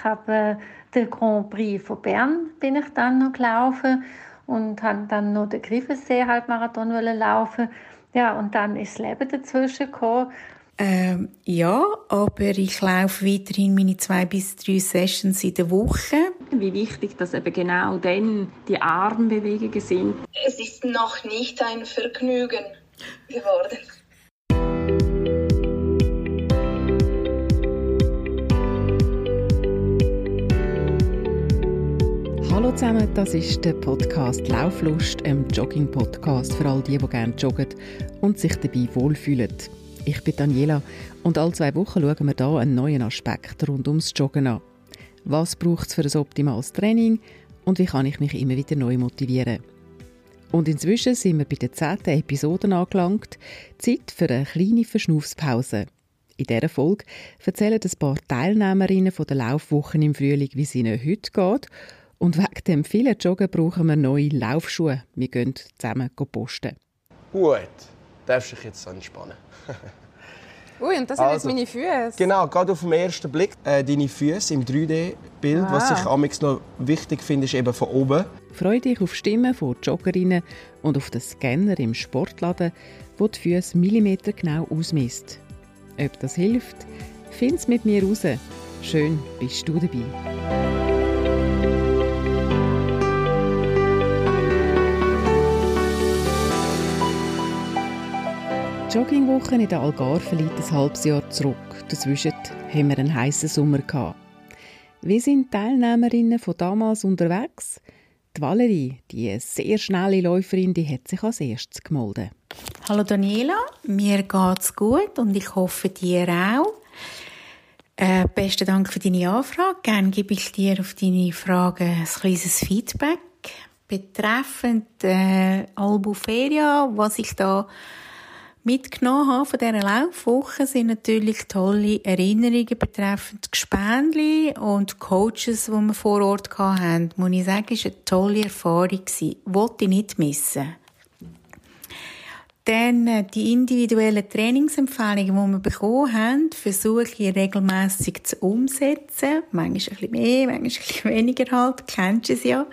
Ich habe den Grand Prix von Bern bin ich dann noch gelaufen und habe dann noch den Griffensee Halbmarathon laufen. Ja, und dann ist das Leben dazwischen gekommen. Ähm, ja, aber ich laufe weiterhin meine zwei bis drei Sessions in der Woche. Wie wichtig, dass eben genau dann die Armbewegungen sind. Es ist noch nicht ein Vergnügen geworden. Hallo zusammen, das ist der Podcast Lauflust, ein Jogging-Podcast für all die, die gerne joggen und sich dabei wohlfühlen. Ich bin Daniela und alle zwei Wochen schauen wir hier einen neuen Aspekt rund ums Joggen an. Was braucht es für ein optimales Training und wie kann ich mich immer wieder neu motivieren? Und inzwischen sind wir bei der zehnten Episode angelangt. Zeit für eine kleine Verschnaufspause. In dieser Folge erzählen ein paar Teilnehmerinnen von der Laufwochen im Frühling, wie es ihnen heute geht und wegen dem vielen Joggen brauchen wir neue Laufschuhe. Wir gehen zusammen posten. Gut, darfst dich jetzt entspannen. Ui, und das sind also, jetzt meine Füße? Genau, gerade auf den ersten Blick. Äh, deine Füße im 3D-Bild. Ah. Was ich amigs noch wichtig finde, ist eben von oben. Freue dich auf Stimmen von Joggerinnen und auf den Scanner im Sportladen, wo die Füße Millimeter genau ausmisst. Ob das hilft, find's mit mir raus. Schön, bist du dabei. Die Joggingwoche in der Algarve liegt ein halbes Jahr zurück. Dazwischen haben wir einen heißen Sommer. Wie sind die Teilnehmerinnen von damals unterwegs? Die Valerie, die sehr schnelle Läuferin, die hat sich als erstes gemeldet. Hallo Daniela, mir geht's gut und ich hoffe dir auch. Äh, besten Dank für deine Anfrage. Gerne gebe ich dir auf deine Frage ein kleines Feedback betreffend äh, Albuferia, was ich da mitgenommen habe von dieser Laufwoche sind natürlich tolle Erinnerungen betreffend Gespendli und Coaches, die wir vor Ort hatten. Muss ich sagen, es war eine tolle Erfahrung. Wollte ich nicht missen. Dann äh, die individuellen Trainingsempfehlungen, die wir bekommen haben, versuche ich regelmässig zu umsetzen. Manchmal ein bisschen mehr, manchmal ein bisschen weniger halt. Kennst du es ja.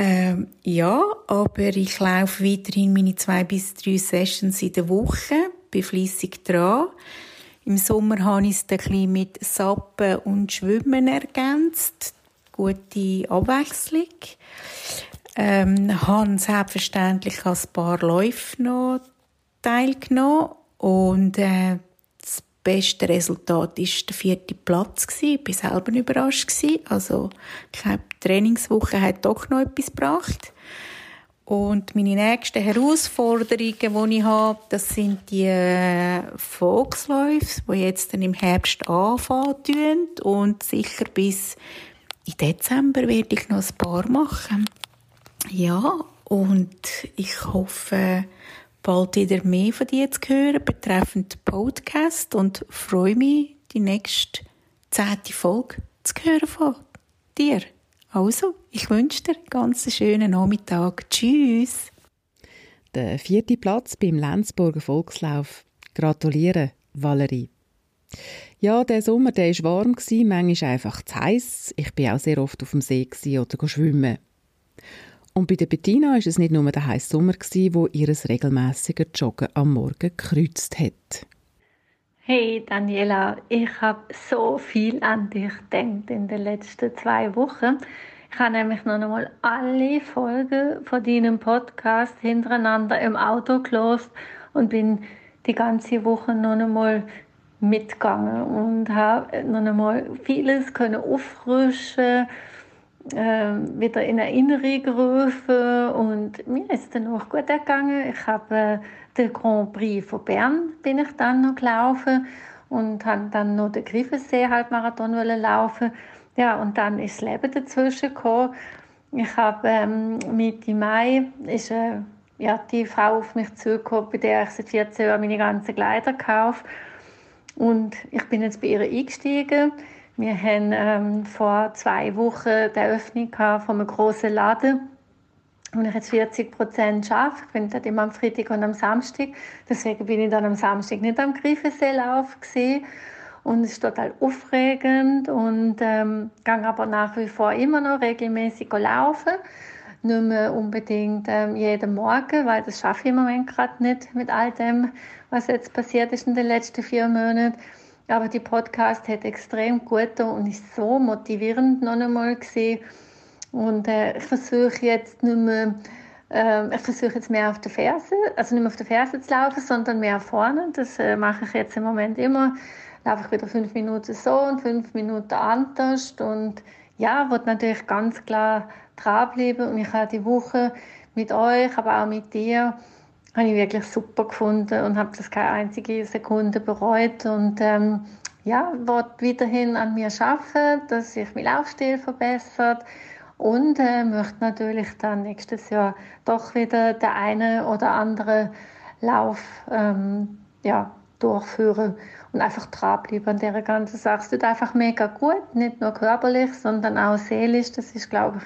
Ähm, ja, aber ich laufe weiterhin meine zwei bis drei Sessions in der Woche, bin fleissig dran. Im Sommer habe ich es ein mit Sappen und Schwimmen ergänzt. Gute Abwechslung. Ähm, habe selbstverständlich an ein paar Läufen noch teilgenommen und äh, beste Resultat ist der vierte Platz gewesen. Ich war selber überrascht gewesen. Also, ich glaube, die Trainingswoche hat doch noch etwas gebracht. Und meine nächsten Herausforderungen, die ich habe, das sind die äh, Volksläufe, die jetzt dann im Herbst anfangen und sicher bis im Dezember werde ich noch ein paar machen. Ja, und ich hoffe, bald wieder mehr von dir zu hören betreffend Podcast und freue mich, die nächste zehnte Folge zu hören von dir. Also, ich wünsche dir einen ganz schönen Nachmittag. Tschüss. Der vierte Platz beim Lenzburger Volkslauf. Gratuliere, Valerie. Ja, der Sommer, der war warm, manchmal einfach zu heiß. Ich bin auch sehr oft auf dem See oder schwimmen. Und bei der Bettina ist es nicht nur der heiße Sommer, wo ihres regelmäßige Joggen am Morgen gekreuzt hat. Hey Daniela, ich habe so viel an dich gedacht in den letzten zwei Wochen. Ich habe nämlich noch einmal alle Folgen von deinem Podcast hintereinander im Auto gelost und bin die ganze Woche noch einmal mitgegangen und habe noch einmal vieles können auffrischen äh, wieder in Erinnerung gerufen und mir ist dann auch gut gegangen. Ich habe äh, den Grand Prix von Bern bin ich dann noch gelaufen und habe dann noch den Griffensee Halbmarathon laufen. Ja, und dann ist das Leben dazwischen gekommen. Ich habe ähm, Mitte Mai ist äh, ja, die Frau auf mich zugekommen, bei der ich seit 14 Jahren meine ganzen Kleider kaufe. Und ich bin jetzt bei ihr eingestiegen. Wir haben ähm, vor zwei Wochen die Eröffnung von einem grossen Laden, wo ich jetzt 40 Prozent arbeite. Ich bin dort immer am Freitag und am Samstag. Deswegen bin ich dann am Samstag nicht am Griffenseelauf gesehen. und es ist total aufregend und ähm, gehe aber nach wie vor immer noch regelmäßig laufen. Nicht mehr unbedingt ähm, jeden Morgen, weil das schaffe ich im Moment gerade nicht mit all dem, was jetzt passiert ist in den letzten vier Monaten. Aber die Podcast hat extrem gut und ist so motivierend noch einmal gesehen. Und äh, ich versuche jetzt nicht mehr, äh, ich versuche jetzt mehr auf der Ferse, also nicht mehr auf der Ferse zu laufen, sondern mehr vorne. Das äh, mache ich jetzt im Moment immer laufe ich wieder fünf Minuten so und fünf Minuten anders. Und ja, wird natürlich ganz klar dranbleiben. Und ich habe die Woche mit euch, aber auch mit dir, habe ich wirklich super gefunden und habe das keine einzige Sekunde bereut. Und ähm, ja, wird weiterhin an mir arbeiten, dass sich mein Laufstil verbessert und äh, möchte natürlich dann nächstes Jahr doch wieder der eine oder andere Lauf ähm, ja, durchführen und einfach dranbleiben an dieser ganzen Sache. Es tut einfach mega gut, nicht nur körperlich, sondern auch seelisch. Das ist, glaube ich,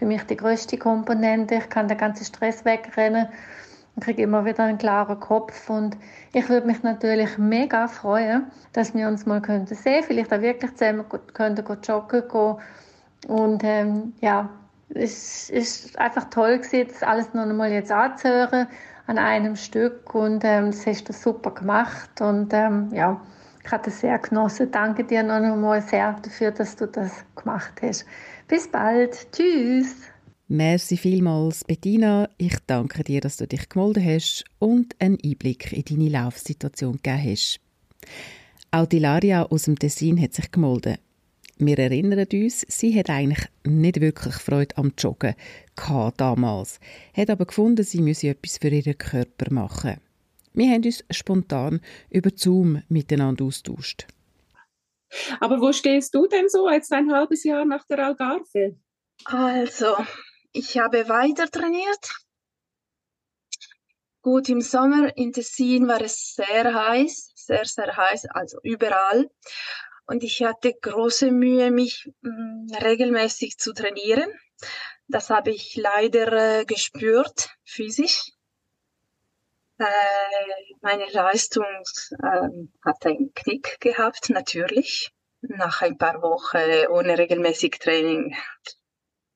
für mich die größte Komponente. Ich kann den ganzen Stress wegrennen und kriege immer wieder einen klaren Kopf. Und ich würde mich natürlich mega freuen, dass wir uns mal könnten sehen, vielleicht auch wirklich zusammen könnten joggen gehen. Und ähm, ja, es ist einfach toll gewesen, das alles noch einmal jetzt anzuhören an einem Stück und ähm, das hast du super gemacht und ähm, ja, ich habe das sehr genossen. Danke dir noch einmal sehr dafür, dass du das gemacht hast. Bis bald. Tschüss. Merci vielmals, Bettina. Ich danke dir, dass du dich gemeldet hast und einen Einblick in deine Laufsituation gegeben hast. Auch die Laria aus dem Tessin hat sich gemeldet. Wir erinnern uns, sie hat eigentlich nicht wirklich Freude am Joggen gehabt damals, hat aber gefunden, sie müsse etwas für ihren Körper machen. Wir haben uns spontan über Zoom miteinander austauscht. Aber wo stehst du denn so jetzt ein halbes Jahr nach der Algarve? Also, ich habe weiter trainiert. Gut, im Sommer in Tessin war es sehr heiß, sehr, sehr heiß, also überall. Und ich hatte große Mühe, mich mm, regelmäßig zu trainieren. Das habe ich leider äh, gespürt, physisch. Äh, meine Leistung äh, hat einen Knick gehabt, natürlich. Nach ein paar Wochen ohne regelmäßig Training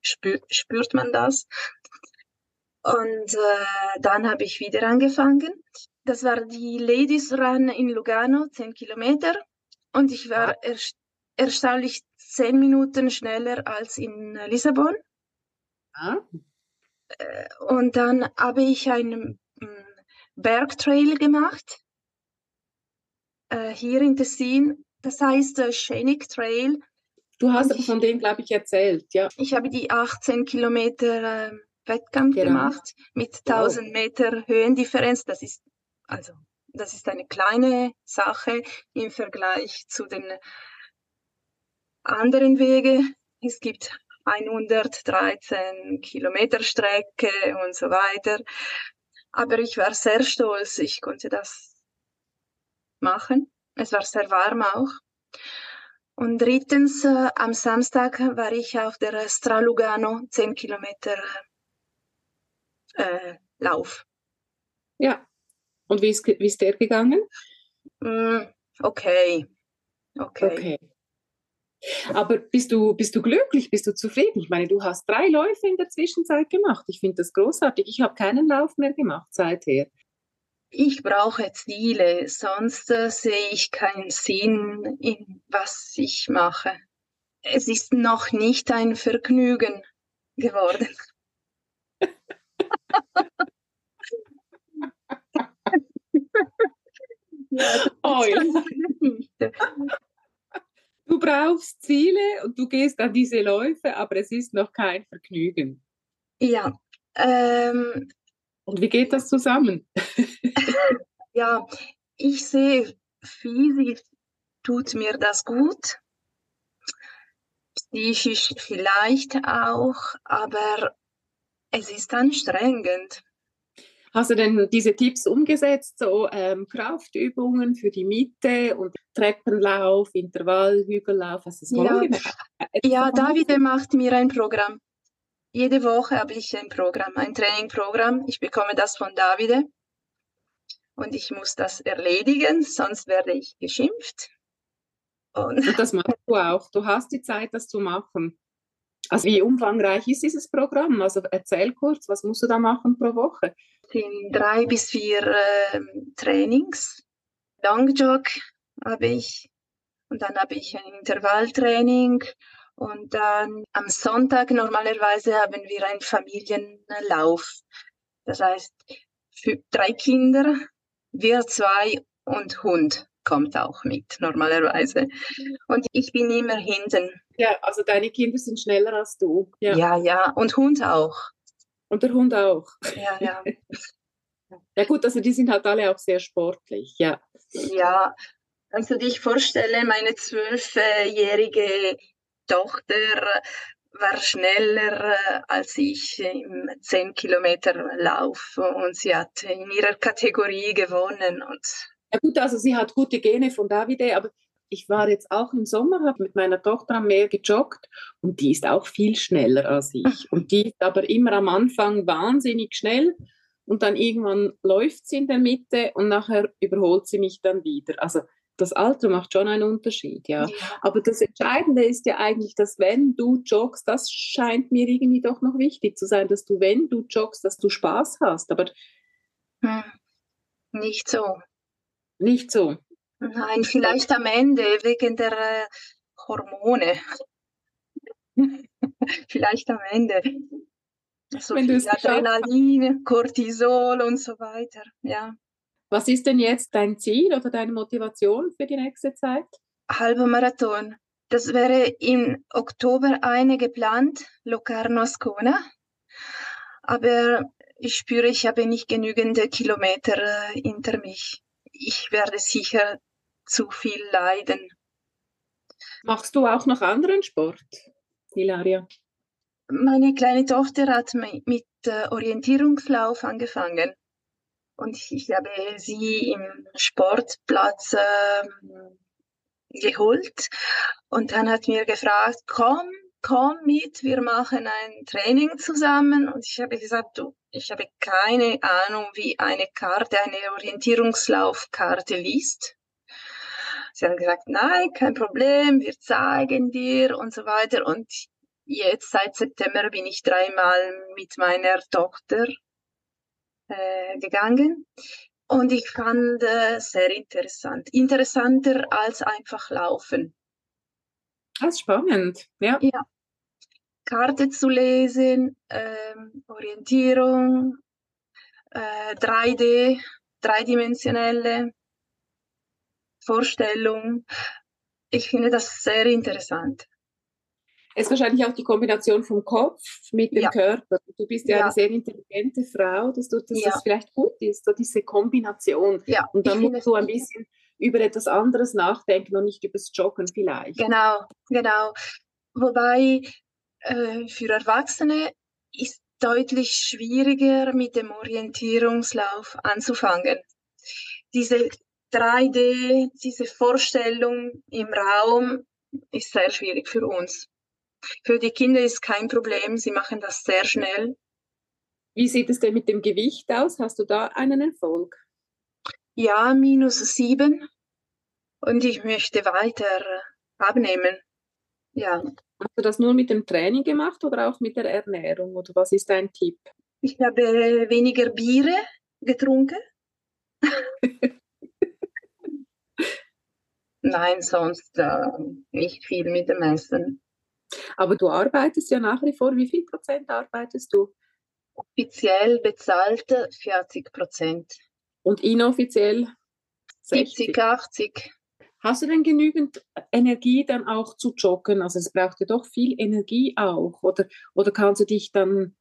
spürt, spürt man das. Und äh, dann habe ich wieder angefangen. Das war die Ladies Run in Lugano, 10 Kilometer. Und ich war er, erstaunlich 10 Minuten schneller als in Lissabon. Ah. Äh, und dann habe ich einen Bergtrail gemacht, äh, hier in Tessin. Das heißt äh, Scenic Trail. Du hast ich, von dem, glaube ich, erzählt, ja. Ich habe die 18 Kilometer äh, Wettkampf genau. gemacht mit 1000 wow. Meter Höhendifferenz. Das ist also das ist eine kleine Sache im Vergleich zu den anderen Wegen. Es gibt 113 Kilometer Strecke und so weiter. Aber ich war sehr stolz, ich konnte das machen. Es war sehr warm auch. Und drittens, äh, am Samstag war ich auf der Stralugano 10 Kilometer äh, Lauf. Ja. Und wie ist, wie ist der gegangen? Mm, okay. Okay. Okay. Aber bist du, bist du glücklich? Bist du zufrieden? Ich meine, du hast drei Läufe in der Zwischenzeit gemacht. Ich finde das großartig. Ich habe keinen Lauf mehr gemacht seither. Ich brauche Ziele, sonst äh, sehe ich keinen Sinn in was ich mache. Es ist noch nicht ein Vergnügen geworden. ja, oh, ja. Du brauchst Ziele und du gehst an diese Läufe, aber es ist noch kein Vergnügen. Ja. Ähm, und wie geht das zusammen? ja, ich sehe, physisch tut mir das gut. Psychisch vielleicht auch, aber es ist anstrengend. Hast du denn diese Tipps umgesetzt, so ähm, Kraftübungen für die Mitte und Treppenlauf, Intervall, Hügellauf? Hast du das ja, ja Davide macht mir ein Programm. Jede Woche habe ich ein Programm, ein Trainingprogramm. Ich bekomme das von Davide und ich muss das erledigen, sonst werde ich geschimpft. Und, Und das machst du auch. Du hast die Zeit, das zu machen. Also wie umfangreich ist dieses Programm? Also erzähl kurz, was musst du da machen pro Woche? Es sind drei bis vier äh, Trainings. Longjog habe ich und dann habe ich ein Intervalltraining und dann am Sonntag normalerweise haben wir einen Familienlauf. Das heißt, für drei Kinder, wir zwei und Hund kommt auch mit normalerweise. Und ich bin immer hinten. Ja, also deine Kinder sind schneller als du. Ja, ja, ja. und Hund auch. Und der Hund auch. Ja, ja. ja gut, also die sind halt alle auch sehr sportlich, ja. Ja, kannst du dich vorstellen, meine zwölfjährige Tochter war schneller als ich im 10 Kilometer Lauf und sie hat in ihrer Kategorie gewonnen und ja gut, also sie hat gute Gene von Davide, aber ich war jetzt auch im Sommer, habe mit meiner Tochter am Meer gejoggt und die ist auch viel schneller als ich. Und die ist aber immer am Anfang wahnsinnig schnell und dann irgendwann läuft sie in der Mitte und nachher überholt sie mich dann wieder. Also das Alter macht schon einen Unterschied, ja. ja. Aber das Entscheidende ist ja eigentlich, dass wenn du joggst, das scheint mir irgendwie doch noch wichtig zu sein, dass du, wenn du joggst, dass du Spaß hast. Aber hm. nicht so. Nicht so. Nein, vielleicht am Ende wegen der äh, Hormone. vielleicht am Ende. So Wenn viel Adrenalin, Cortisol und so weiter. Ja. Was ist denn jetzt dein Ziel oder deine Motivation für die nächste Zeit? Halber Marathon. Das wäre im Oktober eine geplant, Locarno Ascona. Aber ich spüre, ich habe nicht genügend Kilometer äh, hinter mich. Ich werde sicher zu viel leiden. Machst du auch noch anderen Sport, Hilaria? Meine kleine Tochter hat mit äh, Orientierungslauf angefangen. Und ich habe sie im Sportplatz äh, geholt und dann hat mir gefragt, komm, komm mit, wir machen ein Training zusammen. Und ich habe gesagt, du, ich habe keine Ahnung, wie eine Karte, eine Orientierungslaufkarte liest. Sie haben gesagt, nein, kein Problem, wir zeigen dir und so weiter. Und jetzt seit September bin ich dreimal mit meiner Tochter äh, gegangen. Und ich fand äh, sehr interessant. Interessanter als einfach laufen. Das ist spannend, ja. Ja. Karte zu lesen, ähm, Orientierung, äh, 3D, dreidimensionelle Vorstellung. Ich finde das sehr interessant. Es ist wahrscheinlich auch die Kombination vom Kopf mit dem ja. Körper. Du bist ja, ja, eine sehr intelligente Frau, dass, du, dass ja. das vielleicht gut ist, so diese Kombination. Ja, und dann musst du ein bisschen über etwas anderes nachdenken und nicht über das Joggen vielleicht. Genau, genau. Wobei äh, für Erwachsene ist deutlich schwieriger mit dem Orientierungslauf anzufangen. Diese 3D, diese Vorstellung im Raum ist sehr schwierig für uns. Für die Kinder ist kein Problem, sie machen das sehr schnell. Wie sieht es denn mit dem Gewicht aus? Hast du da einen Erfolg? Ja, minus sieben. Und ich möchte weiter abnehmen. Ja. Hast du das nur mit dem Training gemacht oder auch mit der Ernährung? Oder was ist dein Tipp? Ich habe weniger Biere getrunken. Nein, sonst äh, nicht viel mit dem Essen. Aber du arbeitest ja nach wie vor. Wie viel Prozent arbeitest du? Offiziell bezahlte 40 Prozent. Und inoffiziell 60, 70, 80. Hast du denn genügend Energie dann auch zu joggen? Also es braucht ja doch viel Energie auch. Oder, oder kannst du dich dann,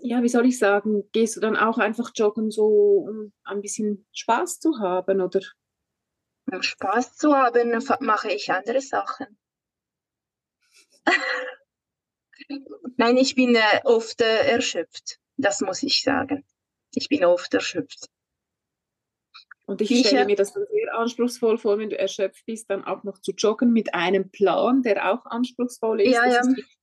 ja, wie soll ich sagen, gehst du dann auch einfach joggen, so um ein bisschen Spaß zu haben? Oder? Um Spaß zu haben, mache ich andere Sachen. Nein, ich bin äh, oft äh, erschöpft. Das muss ich sagen. Ich bin oft erschöpft. Und ich, ich stelle mir das sehr anspruchsvoll vor, wenn du erschöpft bist, dann auch noch zu joggen mit einem Plan, der auch anspruchsvoll ist. Ja, das ja. Ist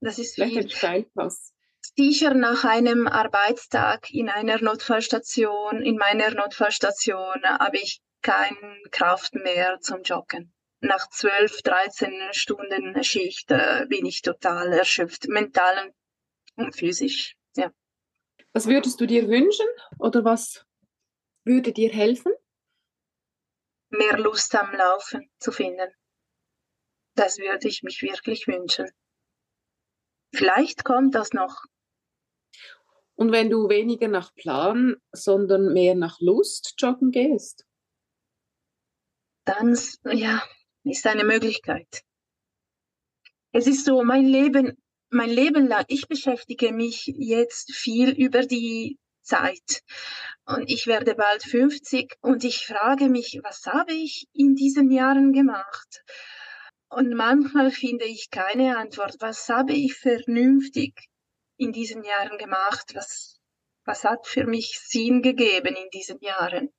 das ist vielleicht ein Steilpass. Sicher nach einem Arbeitstag in einer Notfallstation, in meiner Notfallstation, habe ich keine Kraft mehr zum Joggen. Nach 12, 13 Stunden Schicht äh, bin ich total erschöpft, mental und physisch. Ja. Was würdest du dir wünschen oder was würde dir helfen? Mehr Lust am Laufen zu finden. Das würde ich mich wirklich wünschen. Vielleicht kommt das noch. Und wenn du weniger nach Plan, sondern mehr nach Lust joggen gehst? Dann, ja, ist eine Möglichkeit. Es ist so, mein Leben, mein Leben lang, ich beschäftige mich jetzt viel über die Zeit. Und ich werde bald 50 und ich frage mich, was habe ich in diesen Jahren gemacht? Und manchmal finde ich keine Antwort. Was habe ich vernünftig in diesen Jahren gemacht? Was, was hat für mich Sinn gegeben in diesen Jahren?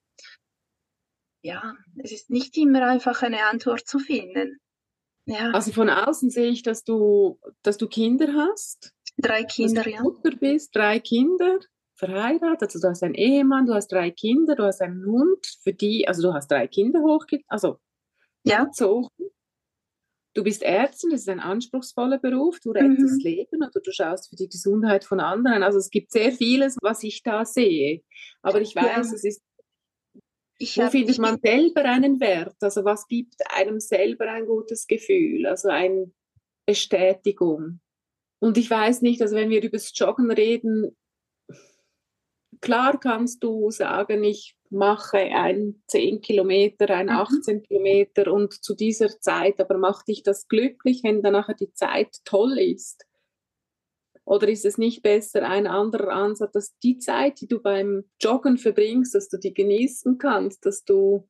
Ja, es ist nicht immer einfach eine Antwort zu finden. Ja. Also von außen sehe ich, dass du, dass du Kinder hast. Drei Kinder, dass du Mutter bist, drei Kinder, verheiratet. Also du hast einen Ehemann, du hast drei Kinder, du hast einen Hund, für die, also du hast drei Kinder hochgezogen, also ja. Du bist Ärztin, das ist ein anspruchsvoller Beruf, du rettest mhm. Leben oder du schaust für die Gesundheit von anderen. Also es gibt sehr vieles, was ich da sehe. Aber ich weiß, ja. es ist ich Wo findet man selber einen Wert? Also was gibt einem selber ein gutes Gefühl? Also eine Bestätigung. Und ich weiß nicht, also wenn wir über das Joggen reden, klar kannst du sagen, ich mache ein 10 Kilometer, ein 18 mhm. Kilometer und zu dieser Zeit, aber macht dich das glücklich, wenn dann nachher die Zeit toll ist? Oder ist es nicht besser ein anderer Ansatz, dass die Zeit, die du beim Joggen verbringst, dass du die genießen kannst, dass du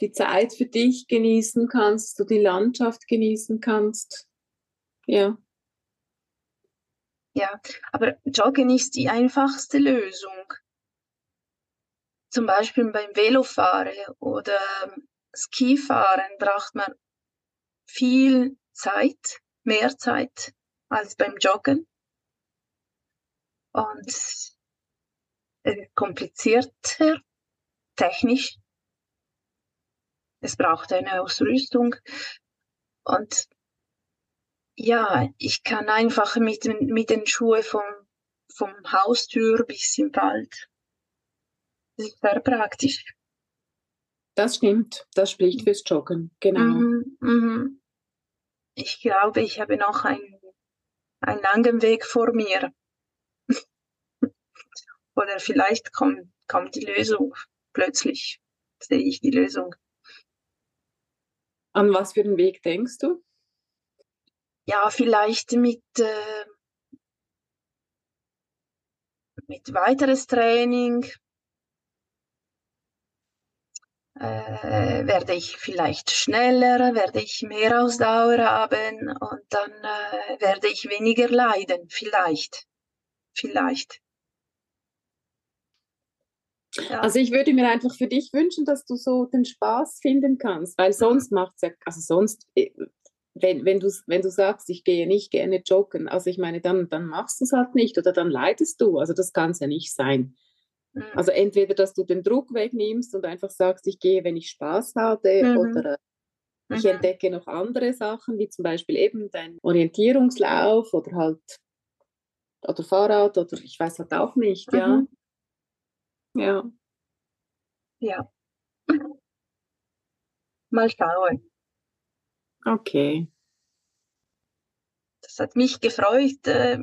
die Zeit für dich genießen kannst, dass du die Landschaft genießen kannst? Ja. Ja, aber Joggen ist die einfachste Lösung. Zum Beispiel beim Velofahren oder Skifahren braucht man viel Zeit, mehr Zeit als beim Joggen und äh, komplizierter, technisch. Es braucht eine Ausrüstung und ja, ich kann einfach mit, mit den Schuhen vom, vom Haustür bis im Wald. Das ist sehr praktisch. Das stimmt, das spricht fürs Joggen, genau. Mhm, mhm. Ich glaube, ich habe noch einen, einen langen Weg vor mir. Oder vielleicht kommt, kommt die Lösung. Plötzlich sehe ich die Lösung. An was für einen Weg denkst du? Ja, vielleicht mit, äh, mit weiteres Training äh, werde ich vielleicht schneller, werde ich mehr Ausdauer haben und dann äh, werde ich weniger leiden. Vielleicht. Vielleicht. Ja. Also ich würde mir einfach für dich wünschen, dass du so den Spaß finden kannst, weil sonst macht es ja, also sonst, äh, wenn, wenn, du, wenn du sagst, ich gehe nicht gerne joggen, also ich meine, dann, dann machst du es halt nicht oder dann leidest du, also das kann es ja nicht sein. Mhm. Also entweder, dass du den Druck wegnimmst und einfach sagst, ich gehe, wenn ich Spaß habe mhm. oder ich mhm. entdecke noch andere Sachen, wie zum Beispiel eben dein Orientierungslauf oder halt oder Fahrrad oder ich weiß halt auch nicht, ja. Mhm. Ja. Ja. Mal schauen. Okay. Das hat mich gefreut, äh,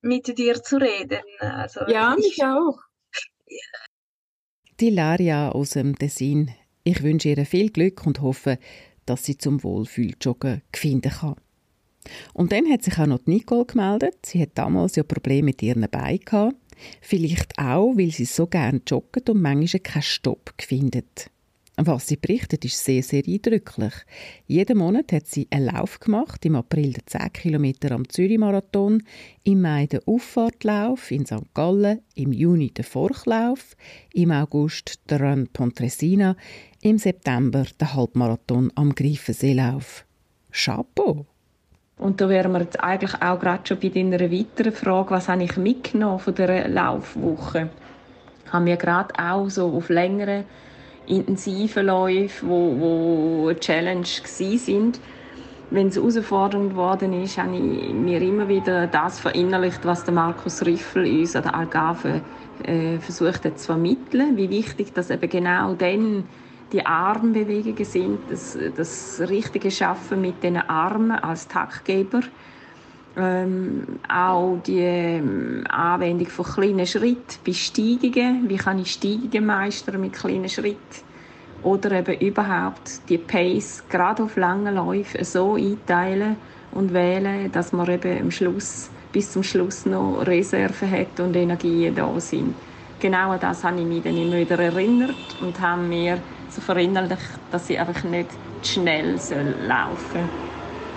mit dir zu reden. Also ja, mich auch. Die Laria aus dem Tessin. Ich wünsche ihr viel Glück und hoffe, dass sie zum Wohlfühljoggen finden kann. Und dann hat sich auch noch Nicole gemeldet. Sie hat damals ja Probleme mit ihren Beinen gehabt. Vielleicht auch, weil sie so gerne joggt und manchmal keinen Stopp findet. Was sie berichtet, ist sehr, sehr eindrücklich. Jeden Monat hat sie einen Lauf gemacht, im April den 10 Kilometer am Zürich-Marathon, im Mai den Auffahrtlauf in St. Gallen, im Juni den Forchlauf, im August den Run Pontresina, im September den Halbmarathon am Greifenseelauf. Chapeau! Und da wären wir jetzt eigentlich auch gerade schon bei deiner weiteren Frage, was habe ich mitgenommen von dieser Laufwoche? Haben wir gerade auch so auf längere intensiven Läufen, wo, wo eine Challenge sind. Wenn es herausfordernd geworden ist, habe ich mir immer wieder das verinnerlicht, was der Markus Riffel uns an der Algarve äh, versucht hat zu vermitteln, wie wichtig das eben genau dann die Armbewegungen sind, das, das richtige Schaffen mit den Armen als Taktgeber, ähm, auch die ähm, Anwendung von kleinen Schritten bei Steigungen, wie kann ich Steigungen meistern mit kleinen Schritten oder eben überhaupt die Pace gerade auf langen Läufen so einteilen und wählen, dass man eben am Schluss bis zum Schluss noch Reserven hat und Energien da sind. Genau an das habe ich mich dann immer wieder erinnert und habe mir so verinnerlicht, dass ich einfach nicht zu schnell laufen soll,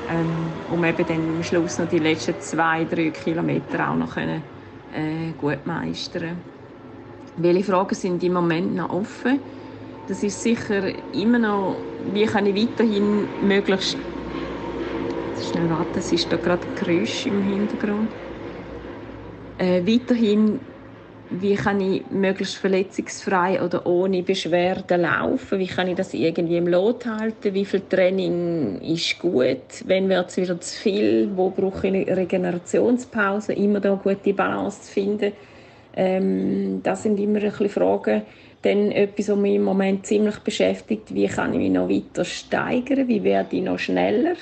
ähm, um eben dann am Schluss noch die letzten zwei, drei Kilometer auch noch können, äh, gut meistern Welche Fragen sind im Moment noch offen? Das ist sicher immer noch, wie kann ich weiterhin möglichst schnell warten, es ist da gerade Geräusch im Hintergrund. Äh, weiterhin, wie kann ich möglichst verletzungsfrei oder ohne Beschwerden laufen? Wie kann ich das irgendwie im Lot halten? Wie viel Training ist gut? Wenn wird es wieder zu viel? Wo brauche ich eine Regenerationspause? Immer da gute Balance zu finden. Ähm, das sind immer ein bisschen Fragen. Dann etwas, was mich im Moment ziemlich beschäftigt, wie kann ich mich noch weiter steigern? Wie werde ich noch schneller?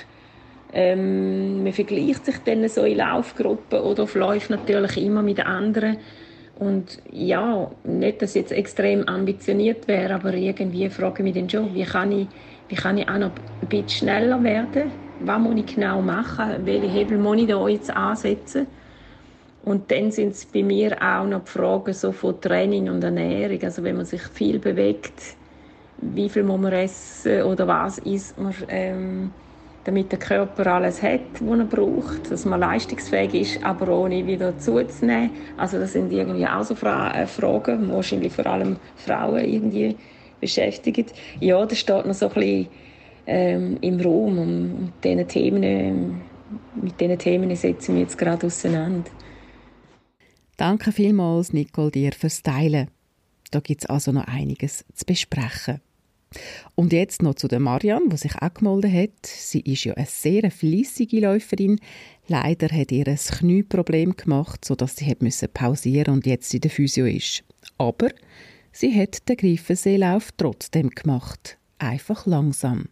Ähm, man vergleicht sich dann so in Laufgruppen oder auf natürlich immer mit anderen. Und ja, nicht, dass ich jetzt extrem ambitioniert wäre, aber irgendwie frage ich mich dann schon, wie kann ich, wie kann ich auch noch ein bisschen schneller werden? Was muss ich genau machen? Welche Hebel muss ich da jetzt ansetzen? Und dann sind es bei mir auch noch die Fragen so von Training und Ernährung. Also wenn man sich viel bewegt, wie viel muss man essen oder was isst man? Ähm, damit der Körper alles hat, was er braucht, dass man leistungsfähig ist, aber ohne wieder zuzunehmen. Also das sind irgendwie auch so Fra äh, Fragen, wahrscheinlich vor allem Frauen irgendwie beschäftigen. Ja, das steht noch so ein bisschen ähm, im Raum und diesen Themen, äh, mit diesen Themen setzen wir jetzt gerade auseinander. Danke vielmals, Nicole, dir fürs Teilen. Da gibt es also noch einiges zu besprechen. Und jetzt noch zu der Marianne, die sich auch gemeldet hat. Sie ist ja eine sehr fließige Läuferin. Leider hat ihr ein Knieproblem gemacht, sodass sie hat müssen pausieren und jetzt in der Physio ist. Aber sie hat den Greifenseelauf trotzdem gemacht. Einfach langsam.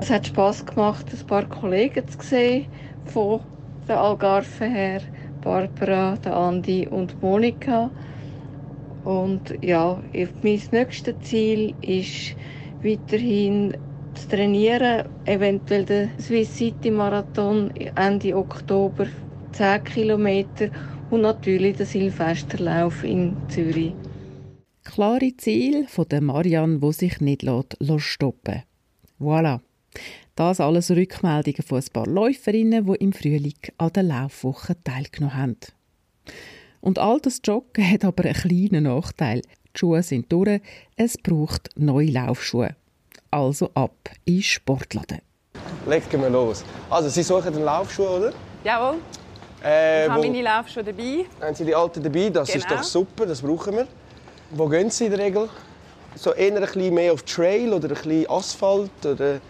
Es hat Spass gemacht, ein paar Kollegen zu sehen, von der Algarve her. Barbara, Andi und Monika. Und ja, mein nächstes Ziel ist weiterhin zu trainieren, eventuell den Swiss City Marathon Ende Oktober, 10 Kilometer und natürlich den Silvesterlauf in Zürich. Klare Ziel von der Marianne, wo sich nicht stoppen lässt. Voilà. Das alles Rückmeldungen von ein paar Läuferinnen, die im Frühling an der Laufwoche teilgenommen haben. Und all das Joggen hat aber einen kleinen Nachteil. Die Schuhe sind durch, es braucht neue Laufschuhe. Also ab in Sportladen. Legen wir los. Also, Sie suchen den Laufschuh, oder? Jawohl. Äh, ich habe meine Laufschuhe dabei. Haben Sie die alten dabei? Das genau. ist doch super, das brauchen wir. Wo gehen Sie in der Regel? So eher ein bisschen mehr auf Trail oder ein bisschen Asphalt? Oder?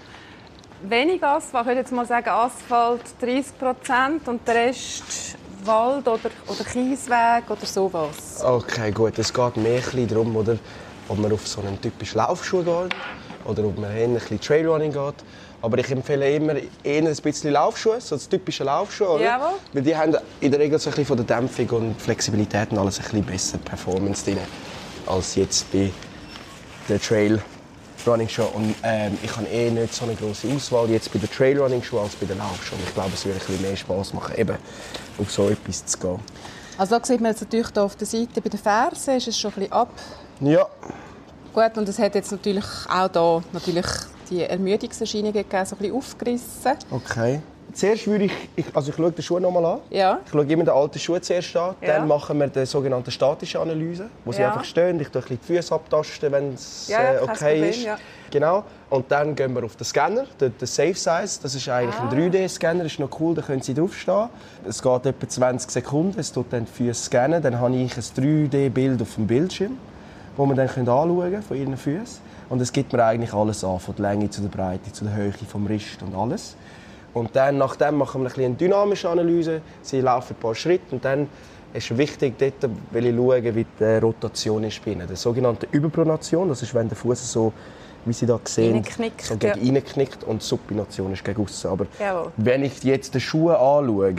Wenig Asphalt, ich würde jetzt mal sagen Asphalt 30 Prozent und der Rest Wald oder, oder Kiesweg oder sowas. Okay, gut. Es geht mehr darum, oder, ob man auf so einen typischen Laufschuh geht oder ob man eher ein bisschen Trailrunning geht. Aber ich empfehle immer eher ein bisschen Laufschuhe, so das typische Laufschuhe. Oder? Jawohl. Weil die haben in der Regel so ein bisschen von der Dämpfung und Flexibilität und alles ein bisschen besser Performance drin als jetzt bei der Trail Running Show. Und ähm, ich habe eh nicht so eine große Auswahl jetzt bei der Trail Running Show als bei der Laufshow. Ich glaube, es würde ein bisschen mehr Spaß machen, eben auf so etwas zu gehen. Also da sieht man jetzt natürlich hier auf der Seite bei den Fersen ist es schon ein bisschen ab. Ja. Gut, und es hat jetzt natürlich auch da natürlich die Ermüdungserscheinungen gegeben, so ein bisschen aufgerissen. Okay. Zuerst würde ich, ich, also ich schaue den Schuh nochmal an. Ja. Ich schaue immer den alten Schuh zuerst an. Ja. Dann machen wir die sogenannte statische Analyse, wo sie ja. einfach stehen. Ich tue ein bisschen die Füße abtasten, wenn es äh, okay Problem, ist. Genau. Und dann gehen wir auf den Scanner, den, den Safe Size. Das ist eigentlich ah. ein 3D-Scanner, ist noch cool, da können Sie draufstehen. Es geht etwa 20 Sekunden, es tut dann die Füße scannen. Dann habe ich ein 3D-Bild auf dem Bildschirm, die wir dann anschauen von ihren Füßen. Und es gibt mir eigentlich alles an, von der Länge zu der Breite, zu der Höhe vom Rist und alles. Und dann, nachdem machen wir ein eine dynamische Analyse. Sie laufen ein paar Schritte und dann ist wichtig, dort will ich schauen, wie die Rotation ist bei ihnen. Die sogenannte Überpronation, das ist, wenn der Fuß so, wie Sie da sehen, so gegen ja. reinknickt und die Supination ist gegen aussen. Aber Jawohl. wenn ich jetzt die Schuhe anschaue,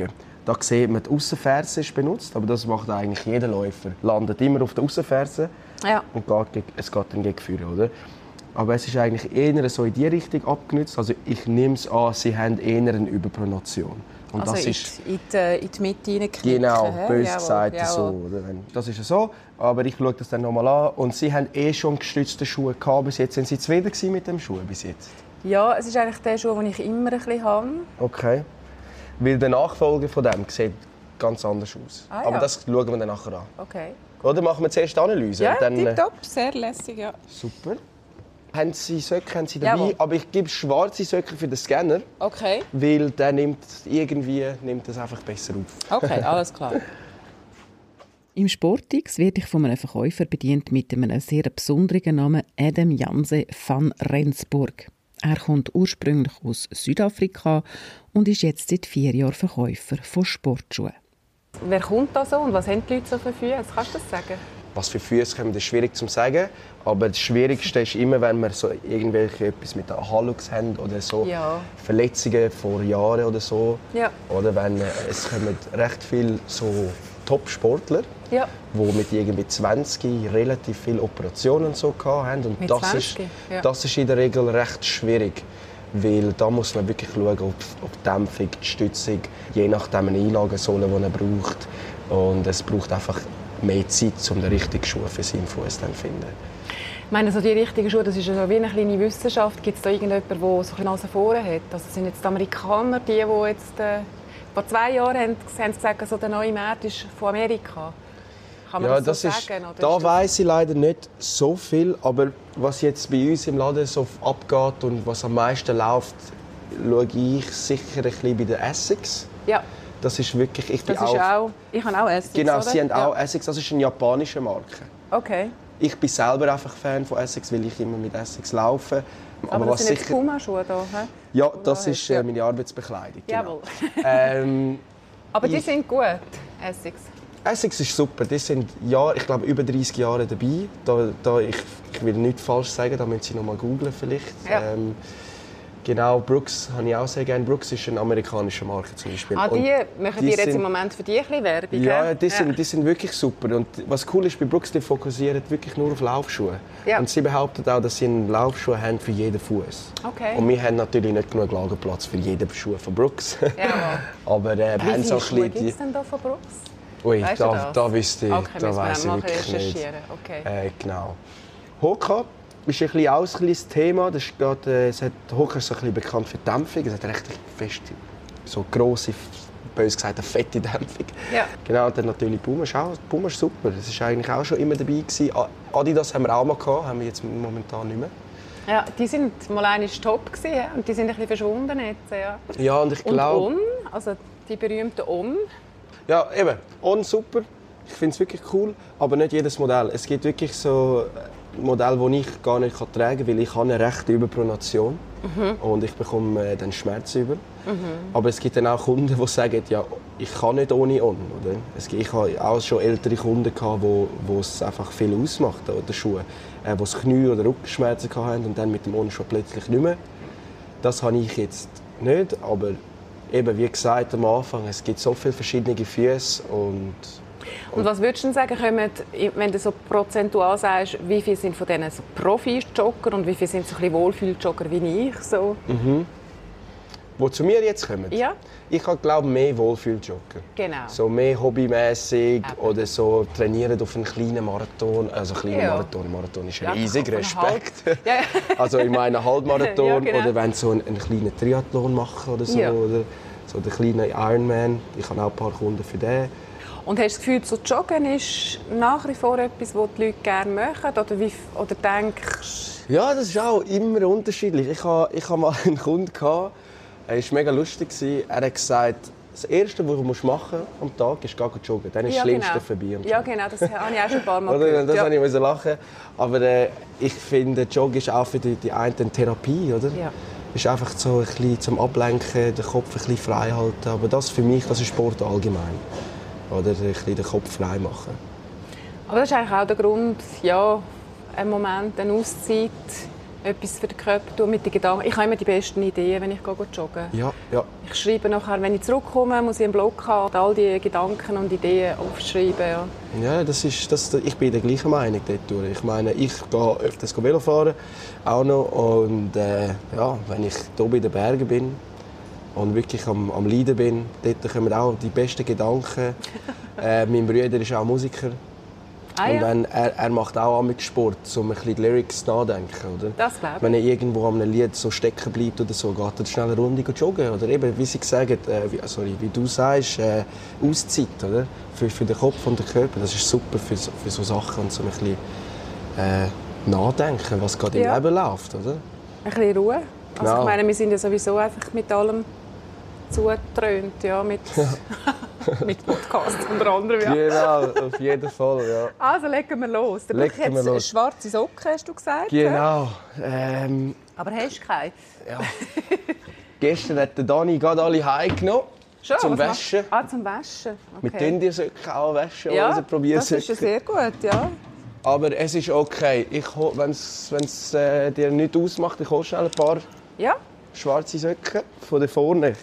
da sieht man, die Aussenferse ist benutzt, aber das macht eigentlich jeder Läufer. Landet immer auf der Aussenferse Ja. und geht, es geht dann gegen Führer, oder? Aber es ist eigentlich eher so in die Richtung abgenutzt. Also ich nehme es an, sie haben eher eine Überpronation. Und Also das in, ist in, die, in die Mitte reinknicken. genau bös Jawohl, gesagt so. Oder? Das ist ja so. Aber ich schaue das dann nochmal an. Und sie haben eh schon gestützte Schuhe gehabt. Bis jetzt sind sie zufrieden mit dem Schuh bis jetzt. Ja, es ist eigentlich der Schuh, den ich immer ein bisschen habe. Okay. Weil der Nachfolger von dem sieht ganz anders aus. Ah, Aber ja. das schauen wir dann nachher an. Okay. Oder machen wir zuerst die Analyse? Ja, dann, äh, tipptopp, sehr lässig, ja. Super. Haben Sie Söcke haben Sie dabei? Jawohl. Aber ich gebe schwarze Söcke für den Scanner, Okay, weil der nimmt irgendwie nimmt das einfach besser auf. okay, alles klar. Im Sportix werde ich von einem Verkäufer bedient mit einem sehr besonderen Namen Adam Janse van Rensburg. Er kommt ursprünglich aus Südafrika und ist jetzt seit vier Jahren Verkäufer von Sportschuhen. Wer kommt da so und was haben die Leute so für Füße? Kannst du das sagen? Was für Füße kommen, das ist schwierig zu sagen. Aber das Schwierigste ist immer, wenn wir so irgendwelche etwas mit der Hallux haben oder so Ja. Verletzungen vor Jahren oder so. Ja. Oder wenn äh, es kommen recht viele so Top-Sportler, Ja. die mit irgendwie 20 relativ viele Operationen und so haben. Und Mit das 20? ist Ja. das ist in der Regel recht schwierig. Weil da muss man wirklich schauen, ob, ob die Dämpfung, die Stützung, je nachdem eine Einlagesohle, die er braucht. Und es braucht einfach mehr Zeit, um den richtigen Schuh für seinen Fuß zu finden. Ich meine, so die richtigen Schuhe, das ist ja so wie eine kleine Wissenschaft. Gibt es da irgendjemanden, der so ein bisschen Nase vorne hat? Also sind jetzt die Amerikaner, die, die jetzt äh, vor zwei Jahren haben, haben gesagt, so der neue Markt ist von Amerika. Kann man Ja, das, das so ist, sagen? Da ist das- weiß ich leider nicht so viel, aber was jetzt bei uns im Laden so abgeht und was am meisten läuft, schaue ich sicher ein bisschen bei den Essex. Ja, Das ist wirklich, ich bin das ist auch... Ich habe auch Essex, Genau, oder? sie haben auch Ja. Essex. Das ist eine japanische Marke. Okay. Ich bin selber einfach Fan von Essex, weil ich immer mit Essex laufe. Aber, das sind jetzt Puma-Schuhe da, hä? Ja, das ist äh, meine Arbeitsbekleidung. Genau. Jawohl. ähm, Aber die Ich- sind gut, Essex. Essex ist super. Die sind ja, ich glaube, über 30 Jahre dabei. Da, da, ich, ich will nichts falsch sagen, da müssen Sie noch mal googlen vielleicht. Ja. Ähm, genau, Brooks habe ich auch sehr gerne. Brooks ist eine amerikanische Marke zum Beispiel. Ah, die Und machen die dir jetzt sind- im Moment für die ein Werbung, Ja, die sind, die sind wirklich super. Und was cool ist, bei Brooks, die fokussieren wirklich nur auf Laufschuhe. Ja. Und sie behaupten auch, dass sie einen Laufschuh haben für jeden Fuß. Okay. Und wir haben natürlich nicht genug Lagerplatz für jeden Schuh von Brooks. Ja. Aber äh, Wie haben so ein Schuhe gibt es denn da von Brooks? Ui, Weißt du da, das? da wüsste ich, Okay, da weiss ich wirklich nicht. Okay. Äh, genau. Hoka ist ein bisschen auch ein kleines Thema. Das gerade, äh, es hat, Hoka ist so ein bisschen bekannt für Dämpfung. Es hat recht feste, so grosse, bös gesagt, eine fette Dämpfung. Ja. Genau, und dann natürlich Puma ist auch, Puma ist super. Das ist eigentlich auch schon immer dabei gewesen. Adidas haben wir auch mal gehabt, haben wir jetzt momentan nicht mehr. Ja, die sind mal einmal top gewesen, und die sind ein bisschen verschwunden jetzt, ja. Ja, und ich Und glaube... On, also die berühmte On. Ja, eben. On super. Ich finde es wirklich cool, aber nicht jedes Modell. Es gibt wirklich so Modelle, die ich gar nicht tragen kann, weil ich habe eine rechte Überpronation und ich bekomme äh, dann Schmerz über. Aber es gibt dann auch Kunden, die sagen, ja, ich kann nicht ohne On. Oder? Es gibt, ich habe auch schon ältere Kunden, gehabt, wo, wo es einfach viel ausmacht, oder Schuhe, äh, die Knie- oder Rückenschmerzen hatten und dann mit dem On schon plötzlich nicht mehr. Das habe ich jetzt nicht, aber eben, wie gesagt am Anfang, es gibt so viele verschiedene Füße und Und was würdest du denn sagen, kommen, wenn du so prozentual sagst, wie viele sind von denen so Profi-Jogger und wie viele sind so ein bisschen Wohlfühl-Jogger wie ich? So? wo zu mir jetzt kommen. Ja. Ich habe glaube mehr Wohlfühljogger. Genau. So mehr hobbymäßig oder so trainieren auf einen kleinen Marathon, also kleinen Ja. Marathon. Marathon ist Ja, riesig, Respekt. Ja. Also ich meine Halbmarathon Ja, genau. oder wenn sie so einen, einen kleinen Triathlon machen oder so oder so der kleine Ironman. Ich habe auch ein paar Kunden für den. Und hast du das Gefühl, so Joggen ist nach wie vor etwas, was die Leute gerne machen? Oder, wie, oder denkst Ja, das ist auch immer unterschiedlich. Ich hatte, ich mal einen Kunden, gehabt, er war mega lustig. Er hat gesagt, das Erste, was du musst machen am Tag, ist gehen joggen. Dann ist Ja, das Schlimmste genau. vorbei. Ja, genau, das habe ich auch schon ein paar Mal gehört. Das ja. habe ich lachen. Aber äh, ich finde, Joggen ist auch für die, die einen eine Therapie, oder? Ja. Ist einfach so ein bisschen zum Ablenken, den Kopf ein bisschen frei halten. Aber das für mich, das ist Sport allgemein. Oder ein bisschen den Kopf frei machen. Aber das ist eigentlich auch der Grund, ja, einen Moment, eine Auszeit, etwas für den Körper tun mit den Gedanken. Ich habe immer die besten Ideen, wenn ich gehe joggen Ja, ja. Ich schreibe nachher, wenn ich zurückkomme, muss ich einen Blog haben, und all die Gedanken und Ideen aufschreiben. Ja. Ja, das ist, das, ich bin der gleichen Meinung dort. Ich meine, ich gehe öfters Velo fahren, auch noch. Und äh, ja, wenn ich hier bei den Bergen bin und wirklich am, am Leiden bin, dort kommen auch die besten Gedanken. äh, mein Bruder ist auch Musiker. Ah, und ja. wenn, er, er macht auch einmal Sport, um ein bisschen die Lyrics nachdenken. Oder? Das glaube ich. Wenn er irgendwo an einem Lied so stecken bleibt oder so, geht er schnell eine Runde joggen. Oder eben, wie sie sagen, äh, wie, sorry, wie du sagst, äh, Auszeit, oder? Für, für den Kopf und den Körper. Das ist super für, für so Sachen und so ein bisschen äh, nachdenken, was gerade Ja. im Leben läuft, oder? Ein bisschen Ruhe. Also Genau. ich meine, wir sind ja sowieso einfach mit allem zugetrönt, ja, mit, mit Podcasts unter anderem. Ja. Genau, auf jeden Fall, ja. Also legen wir los. Dann Legen jetzt los. schwarze Socken, hast du gesagt? Genau. Ähm, Aber hast du keine? ja. Gestern hat der Dani gerade alle heimgenommen. Schon? Zum Waschen. Ah, zum Waschen. Mit Okay. Tündiersöcken auch waschen. Ja, also probieren das ist ja sehr gut, ja. Aber es ist okay. Wenn es äh, dir nicht ausmacht, ich hole schnell ein paar Ja, schwarze Socken von da vorne.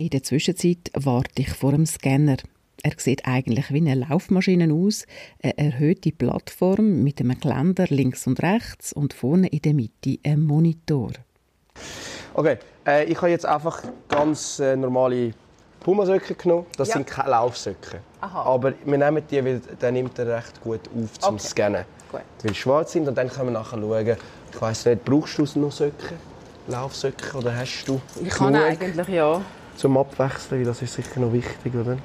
In der Zwischenzeit warte ich vor dem Scanner. Er sieht eigentlich wie eine Laufmaschine aus, eine erhöhte Plattform mit einem Geländer links und rechts und vorne in der Mitte ein Monitor. Okay, äh, ich habe jetzt einfach ganz äh, normale Pumasöcken genommen. Das Ja. sind keine Laufsöcken. Aha. Aber wir nehmen die, weil der nimmt er recht gut auf zum Okay. Scannen. Gut. Weil sie schwarz sind und dann können wir nachher schauen. Ich weiss nicht, brauchst du noch Socken? Laufsöcken oder hast du ich kann genug eigentlich ja. Zum Abwechseln? weil Das ist sicher noch wichtig, oder?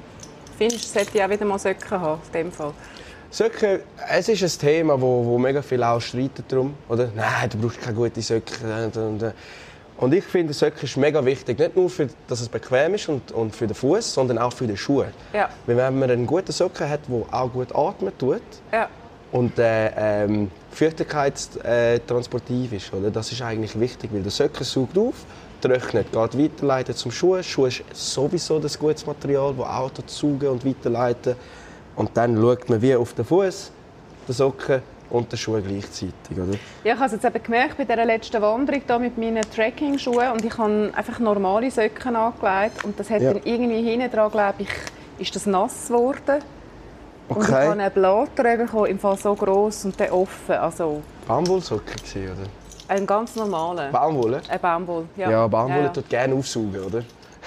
Findest du, sollte ich auch wieder mal Socken haben, in dem Fall? Socken, es ist ein Thema, wo, wo mega viele auch streiten drum, oder? Nein, du brauchst keine guten Socken. Und, und, und ich finde, Socken ist mega wichtig. Nicht nur, für, dass es bequem ist und, und für den Fuß, sondern auch für die Schuhe. Ja. Weil wenn man einen guten Socken hat, der auch gut atmen tut Ja. und äh, ähm, feuchtigkeitstransportiv ist, oder? das ist eigentlich wichtig, weil der Socken saugt auf, trocknet, geht weiterleiten zum Schuh. Schuh ist sowieso das gutes Material, das auch saugen und weiterleiten. Und dann schaut man wie auf den Fuß, den Socken und den Schuh gleichzeitig. Oder? Ja, ich habe es jetzt eben gemerkt bei dieser letzten Wanderung hier mit meinen Trekking-Schuhen und ich habe einfach normale Socken angelegt und das hat Ja. dann irgendwie hinten dran, glaube ich, ist das nass geworden. Und ich Okay. habe einen Blatter bekommen, im Fall so gross und dann offen, also gewesen, oder? Ein ganz normaler. Baumwolle? Ein Baumwoll, ja. Ja, Baumwolle ja. tut gerne aufsaugen, oder?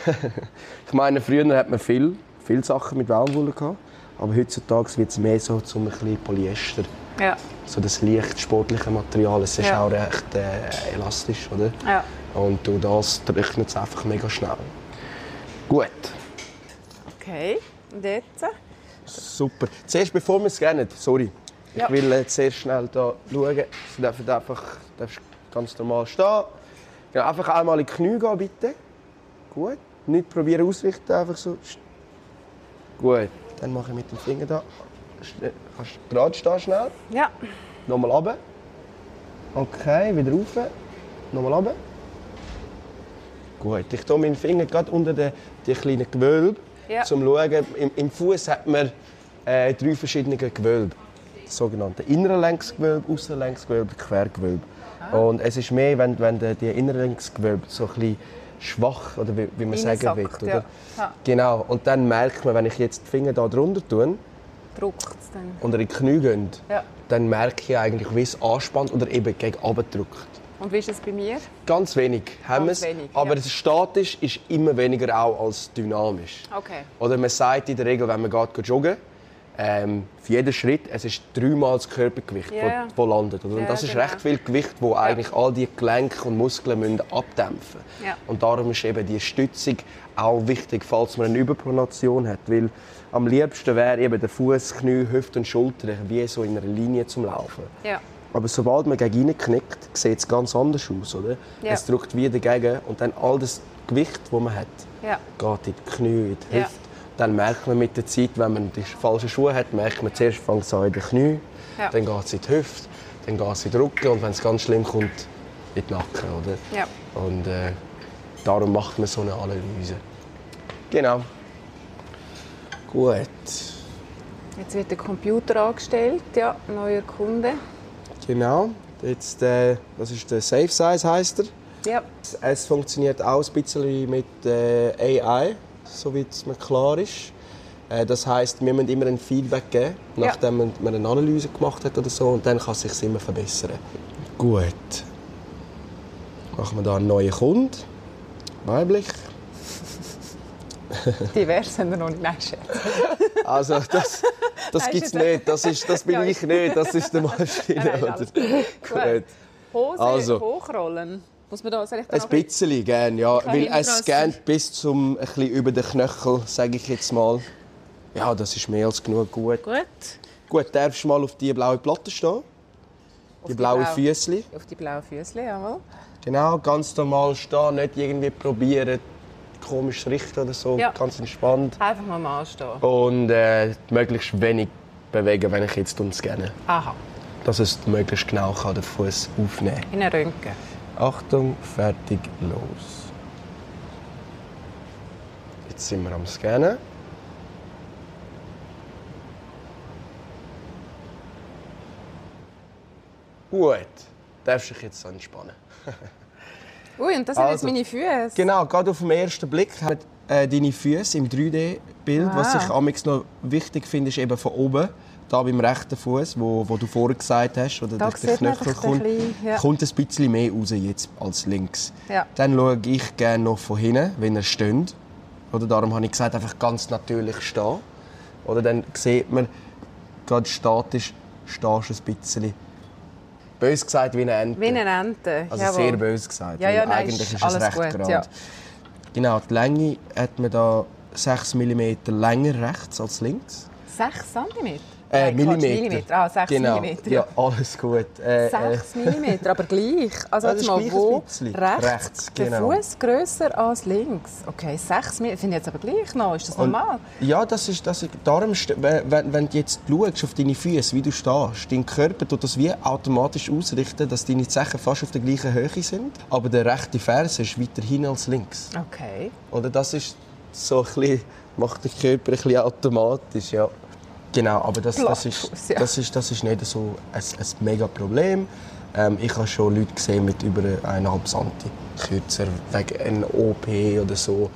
ich meine, früher hat man viel, viel Sachen mit Baumwolle gehabt, aber heutzutage wird es mehr so zum ein bisschen Polyester. Ja, So das leicht sportliche Material, es ist Ja. auch recht äh, elastisch, oder? ja. Und durch das trocknet es einfach mega schnell. Gut, Okay, und jetzt? super. Zuerst, bevor wir es scannen, sorry, Ja. ich will jetzt sehr schnell da schauen. Sie dürfen einfach darfst ganz normal stehen. Genau, einfach einmal in die Knie gehen, bitte. Gut. Nicht probieren ausrichten, einfach so. Gut. Dann mache ich mit dem Finger da. Kannst du gerade stehen, schnell. Ja, Nochmal runter. Okay, wieder rauf. Nochmal runter. Gut, ich tue meinen Finger gerade unter die, die kleinen Gewölbe, Ja. zum schauen. Im, im Fuß hat man äh, drei verschiedene Gewölbe. Das sogenannte Innerlängsgewölbe, Ausserlängsgewölbe, Quergewölbe. Und es ist mehr, wenn, wenn die, die Innerlängsgewölbe so ein bisschen schwach, oder wie, wie man sagen will. Oder? ja. Ja. Genau, und dann merkt man, wenn ich jetzt die Finger da drunter tue, druckt es dann. unter die Knie gehen, Ja. dann merke ich eigentlich, wie es anspannt oder eben gegen drückt. Und wie ist es bei mir? Ganz wenig haben wir es, wenig, aber ja. es statisch ist immer weniger auch als dynamisch. Okay. Oder man sagt in der Regel, wenn man geht joggen ähm, für jeden Schritt, es ist dreimal das Körpergewicht, Ja, ja. das wo landet. Ja, Und das ist genau. recht viel Gewicht, wo eigentlich all die Gelenke und Muskeln müssen abdämpfen Ja. Und darum ist eben die Stützung auch wichtig, falls man eine Überpronation hat. Weil am liebsten wäre eben der Fuß, Knie, Hüfte und Schulter wie so in einer Linie zum Laufen. Ja. Aber sobald man gegen knickt, sieht es ganz anders aus, oder? Ja. Es drückt wieder dagegen und dann all das Gewicht, das man hat, Ja. geht in die Knie, in die Ja. Hüfte. Dann merkt man mit der Zeit, wenn man die falschen Schuhe hat, merkt man zuerst fängt es an in den Knie, Ja. dann geht es in die Hüfte, dann geht es in den Rücken und wenn es ganz schlimm kommt, in die Nacken. Oder? Ja. Und äh, darum macht man so eine Analyse. Genau. Gut. Jetzt wird der Computer angestellt, ja, neuer Kunde. Genau. Jetzt, äh, das ist der Safe Size heißt er. Ja, Es funktioniert auch ein bisschen mit äh, AI, soweit es mir klar ist. Äh, das heißt, wir müssen immer ein Feedback geben, Ja. nachdem man man eine Analyse gemacht hat oder so, und dann kann es sich immer verbessern. Gut. Machen wir da einen neuen Kunden. Weiblich. divers haben wir noch nicht. Nein. Also das, das Nein, gibt es nicht. Das, ist, das bin Ja, ich nicht. Das ist die Maschine. Nein, alles gut. Hose Also. hochrollen. Muss man da, da Ein bisschen, gern, ja. kann Weil es scannt bis zum ein bisschen über den Knöchel, sage ich jetzt mal. Ja, das ist mehr als genug gut. Gut. Gut, darfst du mal auf die blaue Platte stehen? Die die blaue blaue. Füßli. Auf die blauen Füße, jawohl. Genau, ganz normal stehen, nicht irgendwie probieren, komisch zu richten oder so. Ja. Ganz entspannt. Einfach mal mal stehen. Und äh, möglichst wenig bewegen, wenn ich jetzt scanne. Aha, Dass es möglichst genau kann, den Fuß aufnehmen in einen Röntgen. Achtung, fertig, los. Jetzt sind wir am Scannen. Gut, darfst dich jetzt entspannen. Ui, und das sind Also. jetzt meine Füße. Genau, gerade auf den ersten Blick haben äh, deine Füße im 3D-Bild. Was Ah. ich amix noch wichtig finde, ist eben von oben, da beim rechten Fuß, wo, wo du vorher gesagt hast, oder Da durch den Knöchel kommt, bisschen, ja. kommt ein bisschen mehr raus jetzt als links. Ja. Dann schaue ich gerne noch von hinten, wenn er steht. Oder darum habe ich gesagt, einfach ganz natürlich stehen. Oder dann sieht man, gerade statisch stehst du ein bisschen, bös gesagt, wie eine Ente. Wie eine Ente. Also jawohl. sehr bös gesagt. Ja, ja, nein, eigentlich ist es alles recht gut, gerade. ja. Genau, die Länge hat man da 6 mm länger rechts als links. 6 cm? Äh, Nein, Millimeter. Millimeter. Ah, 6 genau. Millimeter. Ja, alles gut. Äh, äh, 6 mm, aber gleich. Also Ja, jetzt mal, wo rechts, Rechts, der genau. Fuß grösser als links. Okay, 6 mm, finde ich jetzt aber gleich noch. Ist das Und- normal? Ja, das ist, das ist darum, wenn wenn du jetzt schaust auf deine Füße, wie du stehst, dein Körper tut das wie automatisch ausrichten, dass deine Zechen fast auf der gleichen Höhe sind, aber der rechte Ferse ist weiter hin als links. Okay. Oder das ist so ein bisschen, macht der Körper ein bisschen automatisch, ja. Genau, aber das, das, ist, das, ist, das ist nicht so ein, ein mega Problem. Ähm, ich habe schon Leute gesehen mit über 1,5 cm kürzer, wegen einer OP oder so.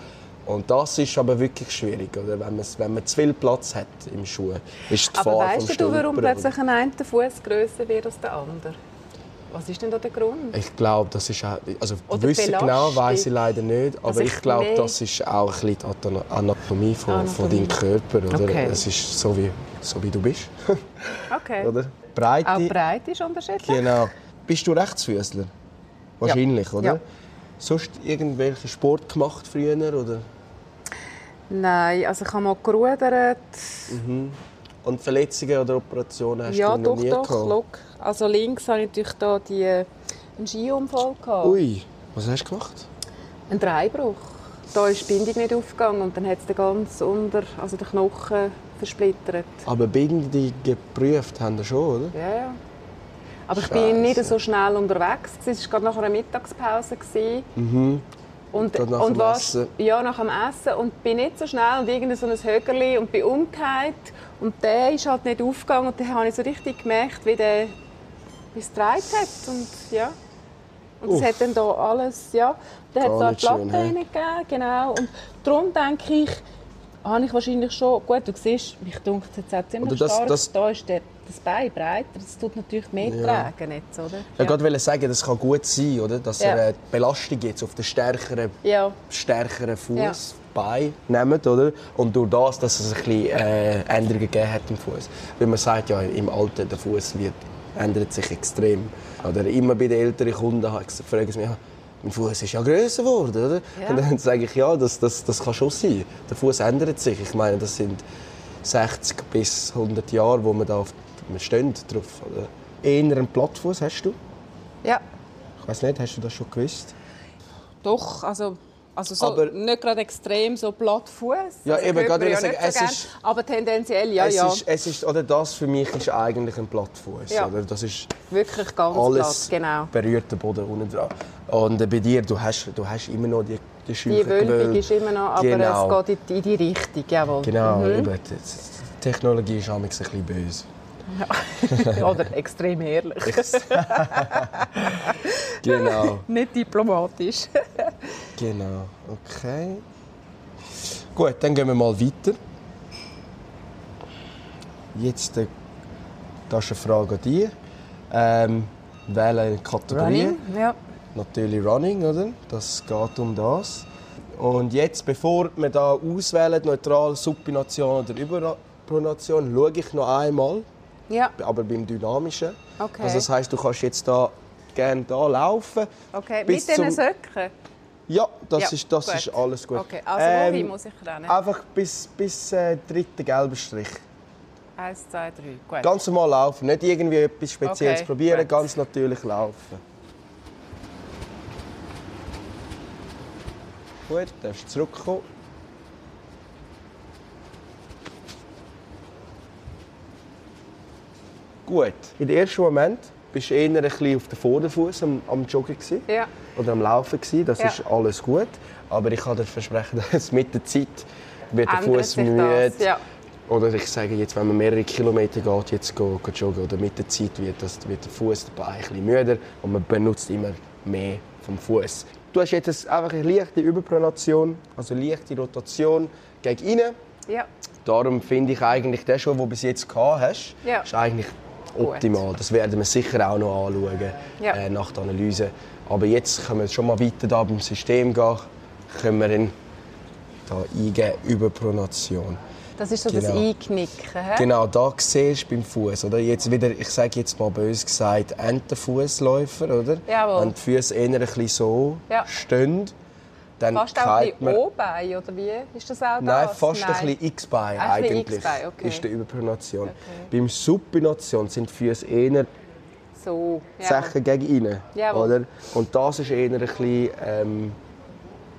Und das ist aber wirklich schwierig, oder? Wenn, man, wenn man zu viel Platz hat im Schuh. Ist die Aber Gefahr weißt du, warum plötzlich ein Fuß grösser wird als der andere? Was ist denn da der Grund? Ich glaube, das ist auch, also Oder wissen genau weiß ich leider nicht, aber Also ich ich glaube, das ist auch ein bisschen die Ana- Anatomie von, von Anatomie. deinem Körper, oder? Okay. Es ist so wie, so wie du bist, Okay. oder? Breite. Auch breit ist unterschiedlich? Genau. Bist du Rechtsfüßler? Wahrscheinlich, oder? Ja. Sonst irgendwelchen Sport gemacht früher oder? Nein, also ich habe mal gerudert. Und Verletzungen oder Operationen hast ja, du noch doch, nie doch, gehabt? look. Also links hatte ich natürlich da die, einen Skiunfall. Gehabt. Ui, was hast du gemacht? Ein Dreibruch. Da ist die Bindung nicht aufgegangen und dann hat es den ganz unter, also den Knochen versplittert. Aber Bindung geprüft haben wir schon, oder? Ja, ja. Aber ich Scheisse. bin nicht so schnell unterwegs. Es war gerade nach einer Mittagspause. gewesen. Und, Gerade nach und dem was, Essen. Ja, nach dem Essen. Und bin nicht so schnell und irgendwie so ein Högerli und bin umgekehrt. Und der ist halt nicht aufgegangen. Und dann habe ich so richtig gemerkt, wie der es gedreht hat. Und, ja. und es Uff. hat dann da alles, ja. Dann hat da nicht Platte reingegeben, genau. Und darum denke ich, habe ich wahrscheinlich schon, gut, du siehst, mich dunkelt es jetzt auch ziemlich Oder das- stark. das- da ist der, das Bein breiter, das tut natürlich mehr Ja. tragen jetzt, oder? Ich wollte gerade sagen, das kann gut sein, oder? dass Ja. die Belastung jetzt auf den stärkeren, Ja. stärkeren Fuß, Bein nehmt, oder? Und durch das, dass es ein bisschen äh, Änderungen gegeben hat im Fuß. Weil man sagt ja, im Alter der Fuß wird ändert sich extrem. Oder immer bei den älteren Kunden fragen sie mich, ja, mein Fuß ist ja grösser geworden, oder? Ja. Und dann sage ich, ja, das, das, das kann schon sein. Der Fuß ändert sich. Ich meine, das sind 60 bis 100 Jahre, wo man da auf, man stehen drauf. Oder? Eher einen Plattfuß hast du? Ja, Ich weiß nicht, hast du das schon gewusst? doch, also Also so, Aber- nicht gerade extrem so Plattfuß. Ja, also eben, gerade ich sagen, nicht es gern. ist- Aber tendenziell, ja, es, ja. Ist, es ist, oder das für mich ist eigentlich ein Plattfuß. Ja. Oder? Das ist Wirklich ganz alles platt, genau. berührt den Boden unten dran. Und äh, bei dir, du hast, du hast immer noch die, die Die Wölbung ist immer noch, aber Genau. es geht in die, in die Richtung, jawohl. Genau, Mhm. die Technologie ist ein bisschen böse. Oder extrem ehrlich. Genau, Nicht diplomatisch. genau. Okay. Gut, dann gehen wir mal weiter. Jetzt äh, das ist eine Frage an dich. Ähm, wähle eine Kategorie. Running, ja. Natürlich Running, oder? Das geht um das. Und jetzt, bevor wir da auswählen, neutral, Supination oder Überpronation, schaue ich noch einmal, Ja, aber beim Dynamischen. okay. Also das heißt, du kannst jetzt da gerne da laufen. okay. Mit diesen Söcken? Ja, das, Ja, ist, das gut. ist alles gut. Okay, also Ähm, wohin muss ich rennen? Einfach bis, bis äh, dritte gelbe Strich. Eins, zwei, drei. Gut. Ganz normal laufen, nicht irgendwie etwas Spezielles Okay, probieren, gut. ganz natürlich laufen. Gut, darfst zurückkommen. Gut. In dem ersten Moment bist du eher ein bisschen auf dem Vorderfuß am, am Joggen gewesen, Ja, oder am Laufen gewesen. Das Ja. ist alles gut. Aber ich kann dir versprechen, dass mit der Zeit wird der Fuß müde. das. Ja. Oder ich sage jetzt, wenn man mehrere Kilometer geht, jetzt go, go joggen, oder mit der Zeit wird, das, wird der Fuß dabei ein bisschen müder und man benutzt immer mehr vom Fuß. Du hast jetzt einfach eine leichte Überpronation, also eine leichte Rotation gegen innen. ja. Darum finde ich eigentlich, den Schuh, den du bis jetzt gehabt hast, Ja. ist eigentlich optimal. Das werden wir sicher auch noch anschauen Ja. äh, nach der Analyse. Aber jetzt können wir schon mal weiter da beim System gehen. Können wir ihn da eingeben, Überpronation. Das ist so das Genau. Einknicken. hä? Genau, da siehst du beim Fuß, oder? Jetzt wieder, ich sage jetzt mal bös gesagt, Entenfußläufer, oder? Jawohl. Wenn die Füße eher ein bisschen so Ja. stehen, dann Fast auch ein bisschen. O-Bein, oder wie? Ist das auch Nein, das? fast Nein. ein bisschen X-Bein Ein bisschen eigentlich, okay. ist die Überpronation. Beim Supination sind die Füße eher So. Sachen gegen innen, Jawohl. oder? Und das ist eher ein bisschen ähm,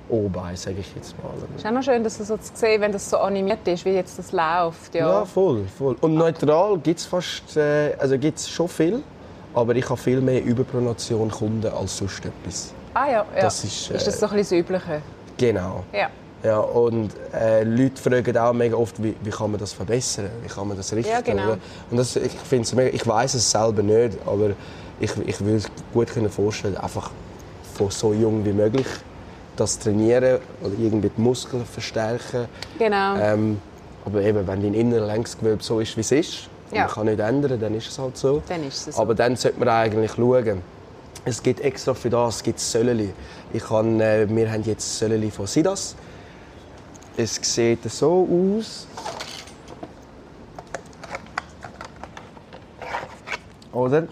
O-Bein, sage ich jetzt mal. oder? ist auch noch schön, dass du so zu sehen, wenn das so animiert ist, wie jetzt das läuft. Ja. Ja, voll, voll. Und neutral gibt es fast, äh, also gibt's schon viel, aber ich habe viel mehr Überpronation Kunden als sonst etwas. Ah ja, ja. Das ist, äh, ist das so ein bisschen das Übliche? Genau. Ja. Ja, und äh, Leute fragen auch mega oft, wie, wie kann man das verbessern, wie kann man das richten. Ja, genau. oder? Und das, ich, find's mega, ich weiß es selber nicht, aber ich, ich will es gut können vorstellen, einfach von so jung wie möglich das trainieren oder irgendwie die Muskeln verstärken. Genau. Ähm, aber eben, wenn dein innerer Längsgewölbe so ist, wie es ist, und Ja. man kann nicht ändern, dann ist es halt so. Dann ist es so. Aber dann sollte man eigentlich schauen. Es gibt extra für das gibt Sölleli. Ich kann, äh, wir haben jetzt Sölleli von Sidas. Es sieht so aus. Oder?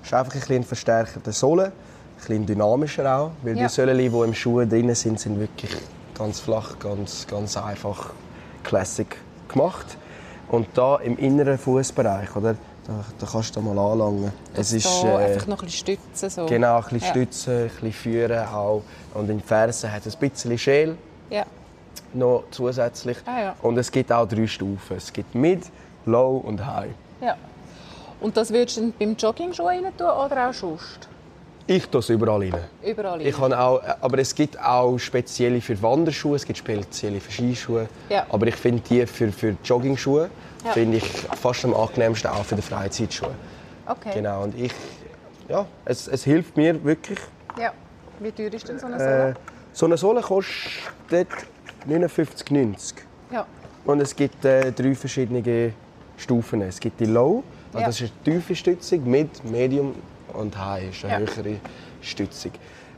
Es ist einfach ein bisschen Verstärker der Sohle, ein bisschen dynamischer auch. Weil Ja. die Sölleli, die im Schuh drin sind, sind wirklich ganz flach, ganz, ganz einfach Classic gemacht. Und da im inneren Fußbereich, oder? Da, da kannst du mal anlangen. Es ist äh, einfach noch ein bisschen stützen. So. genau ein bisschen Ja. stützen, ein bisschen führen auch. Und in Fersen hat es ein bisschen Schäl Ja. noch zusätzlich. Ah, ja. Und es gibt auch drei Stufen. Es gibt Mid, Low und High. ja. Und das würdest du beim Jogging-Schuh rein tun oder auch sonst? Ich tue es überall rein. Überall rein? Ich kann auch, aber es gibt auch spezielle für Wanderschuhe, es gibt spezielle für Skischuhe. Ja. Aber ich finde die für, für Joggingschuhe Ja. finde ich fast am angenehmsten auch für die Freizeitschuhe. Okay. Genau. Und ich, ja, es, es hilft mir wirklich. Ja. Wie teuer ist denn so eine Äh, Sohle? so eine Sohle kostet 59,90. ja. Und es gibt äh, drei verschiedene Stufen. Es gibt die Low, also Ja. das ist eine tiefe Stützung, Mid, Medium und High ist eine Ja. höhere Stützung.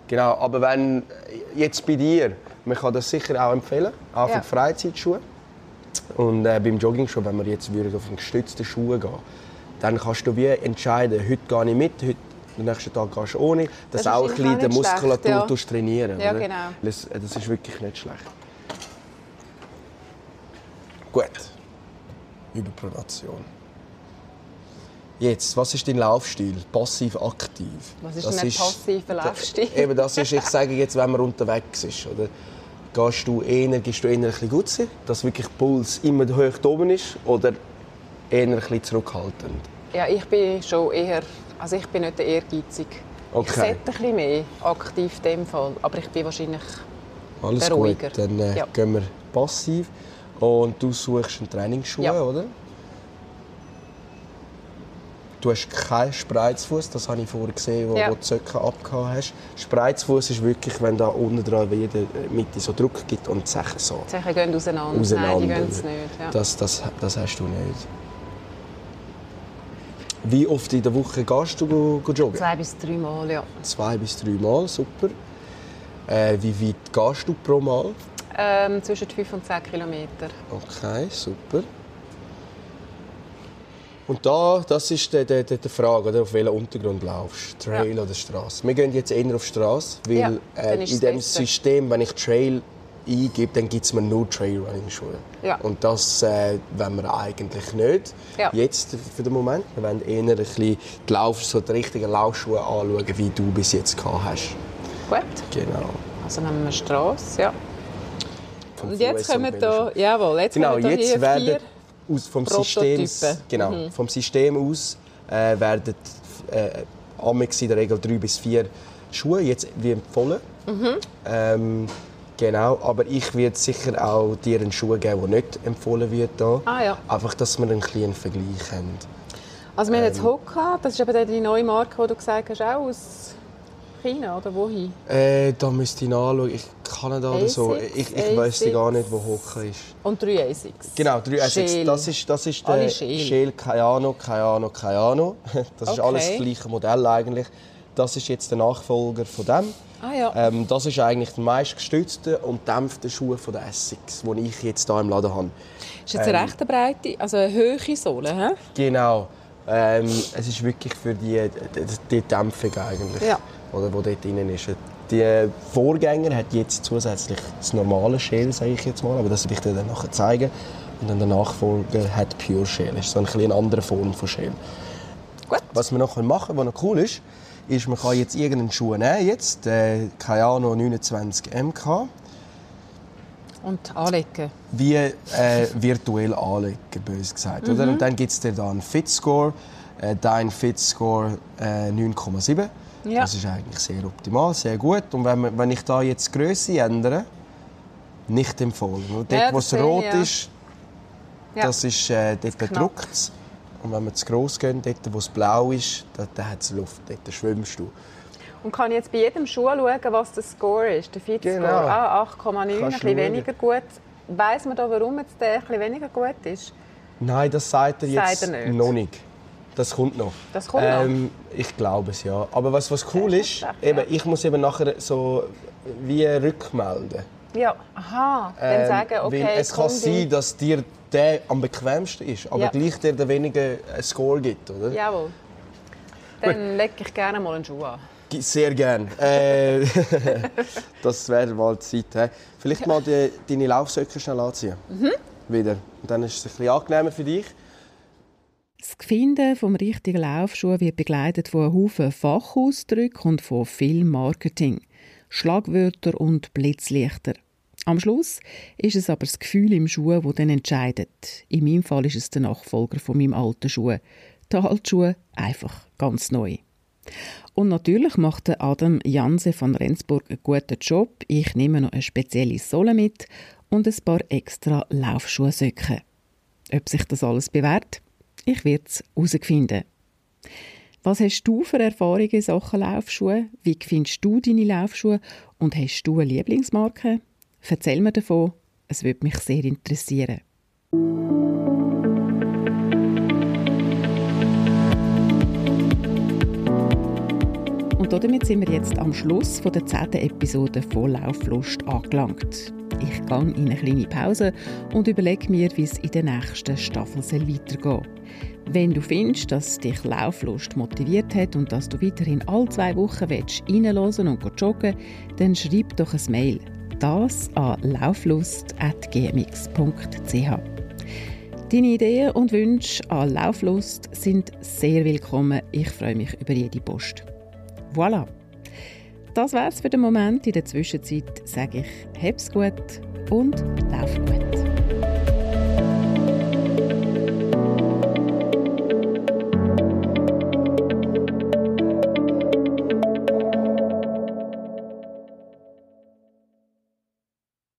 Genau, aber wenn jetzt bei dir, man kann das sicher auch empfehlen, auch für Ja. die Freizeitschuhe. Und äh, beim Joggingschuh, wenn wir jetzt würden auf einen gestützten Schuh gehen, dann kannst du wie entscheiden, heute gehe ich mit, heute, am nächsten Tag gehst du ohne, dass Das auch ein bisschen die schlecht, Muskulatur ja. trainieren Ja, genau. Das, das ist wirklich nicht schlecht. Gut. Überpronation. Jetzt, was ist dein Laufstil? Passiv, aktiv? Was ist denn ein passiver Laufstil? Eben, das ist, ich sage jetzt, wenn man unterwegs ist. Oder? Gehst du eher, gehst du eher ein bisschen gut sein, dass wirklich der Puls immer hoch oben ist oder eher ein bisschen zurückhaltend? Ja, ich bin schon eher, also ich bin nicht ehrgeizig. Okay. Ich sollte ein bisschen mehr aktiv in dem Fall, aber ich bin wahrscheinlich Alles Der ruhiger. gut, dann äh, Ja. gehen wir passiv. Und du suchst einen Trainingsschuh, Ja. oder? Du hast keinen Spreizfuß, das habe ich vorher gesehen, wo, Ja. wo du die Socken abgehauen hast. Spreizfuß ist wirklich, wenn da unten dran in der Mitte so Druck gibt und die Sachen so die Sachen gehen auseinander. auseinander. Nein, die gehen es nicht. Ja. Das, das, das hast du nicht. Wie oft in der Woche gehst du go, go joggen? Zwei bis drei Mal, ja. Zwei bis drei Mal, super. Äh, wie weit gehst du pro Mal? Ähm, zwischen 5 und 10 Kilometer. Okay, super. Und da, das ist die, die, die Frage, oder? auf welchem Untergrund laufst du, Trail oder Straße. Wir gehen jetzt eher auf Straße, weil Ja, äh, in dem. System, wenn ich Trail eingebe, dann gibt es mir nur Trailrunning-Schuhe. Ja. Und das äh, wollen wir eigentlich nicht. Ja. Jetzt für den Moment. Wir wollen eher ein bisschen die, Lauf, so die richtigen Laufschuhe anschauen, wie du bis jetzt gehabt hast. Gut, Genau. also nehmen wir Straße, ja. Und jetzt kommen und da, jawohl, jetzt Genau, kommen jetzt hier werden vier. Aus, vom, System, Prototypen. genau, Mhm. vom System aus äh, werden äh, Amex in der Regel drei bis vier Schuhe, jetzt wie empfohlen. Mhm. Ähm, genau, aber ich werde sicher auch dir einen Schuh geben, der nicht empfohlen wird. Da. Ah, ja. Einfach, dass wir einen kleinen Vergleich haben. Also wir haben jetzt Ähm. Hoka, das ist eben die neue Marke, die du gesagt hast, auch aus China oder wohin? Äh, da müsste ich nachschauen. Ich Kanada oder so. Ich, ich weiß gar nicht, wo Hoka ist. Und drei Asics. Genau, drei Asics. Schäl. Das ist, das ist der. Schäl Kayano, Kayano, Kayano. Das ist Okay. alles das gleiche Modell eigentlich. Das ist jetzt der Nachfolger von dem. Ah ja. Ähm, das ist eigentlich der meistgestützte und dämpfte Schuh von der Essex, den ich jetzt hier im Laden habe. ist jetzt eine ähm, rechte Breite, also eine hohe Sohle, hä? Genau. Ähm, es ist wirklich für die, die, die Dämpfung eigentlich, Ja. oder, die dort drin ist. Die Vorgänger hat jetzt zusätzlich das normale Shell, sage ich jetzt mal, aber das will ich dir dann nachher zeigen. Und dann der Nachfolger hat Pure Shell, ist so ein eine andere Form von Shell. Gut. Was wir noch machen können, was noch cool ist, ist, man kann jetzt irgendeinen Schuh nehmen, jetzt, den Kayano 29 MK, Und anlegen. wie äh, virtuell anlegen, bös gesagt. Oder? Und dann gibt es dir da einen Fitscore, äh, dein Fitscore äh, 9,7. Ja. Das ist eigentlich sehr optimal, sehr gut. Und wenn, wenn ich da jetzt die Größe ändere, nicht empfohlen. Dort, Ja, wo es rot ja. ist, das ist äh, dort bedruckt es. Und wenn wir zu gross gehen, dort, wo es blau ist, da, da hat es Luft, dort schwimmst du. Und kann jetzt bei jedem Schuh schauen, was der Score ist, der Fit-Score? Genau. Ah, 8,9, ein bisschen schauen. weniger gut. Weiss man da, warum jetzt der ein bisschen weniger gut ist? Nein, das sagt er jetzt Sagt er nicht. noch nicht. Das kommt noch. Das kommt noch? ähm, Ich glaube es ja. Aber was, was cool ist, ist eben, ja. ich muss eben nachher so wie rückmelden. Ja, aha, dann Ähm, sagen, okay, weil es kann sein, dass dir der am bequemsten ist, aber Ja. gleich dir der weniger einen Score gibt, oder? Jawohl. Dann lege ich gerne mal einen Schuh an. Sehr gern. Äh, das wäre mal die Zeit. hä? Vielleicht mal die, deine Laufsöcke schnell anziehen. Mhm. Wieder. Und dann ist es ein bisschen angenehmer für dich. Das Finden vom richtigen Laufschuh wird begleitet von einem Haufen Fachausdrücken und von viel Marketing, Schlagwörter und Blitzlichter. Am Schluss ist es aber das Gefühl im Schuh, das dann entscheidet. In meinem Fall ist es der Nachfolger von meinem alten Schuh. Der Halsschuh einfach ganz neu. Und natürlich macht Adam Janse von Rendsburg einen guten Job. Ich nehme noch eine spezielle Sohle mit und ein paar extra Laufschuhsöcken. Ob sich das alles bewährt? Ich werde es herausfinden. Was hast du für Erfahrungen in Sachen Laufschuhe? Wie findest du deine Laufschuhe? Und hast du eine Lieblingsmarke? Erzähl mir davon. Es würde mich sehr interessieren. Damit sind wir jetzt am Schluss von der zehnten Episode von Lauflust angelangt. Ich gehe in eine kleine Pause und überlege mir, wie es in der nächsten Staffel soll weitergehen Wenn du findest, dass dich Lauflust motiviert hat und dass du weiterhin alle zwei Wochen reinhören und joggen dann schreib doch ein Mail. Das an lauflust.gmx.ch. Deine Ideen und Wünsche an Lauflust sind sehr willkommen. Ich freue mich über jede Post. Voilà. das wär's für den Moment. In der Zwischenzeit sage ich, hab's gut und lauf gut.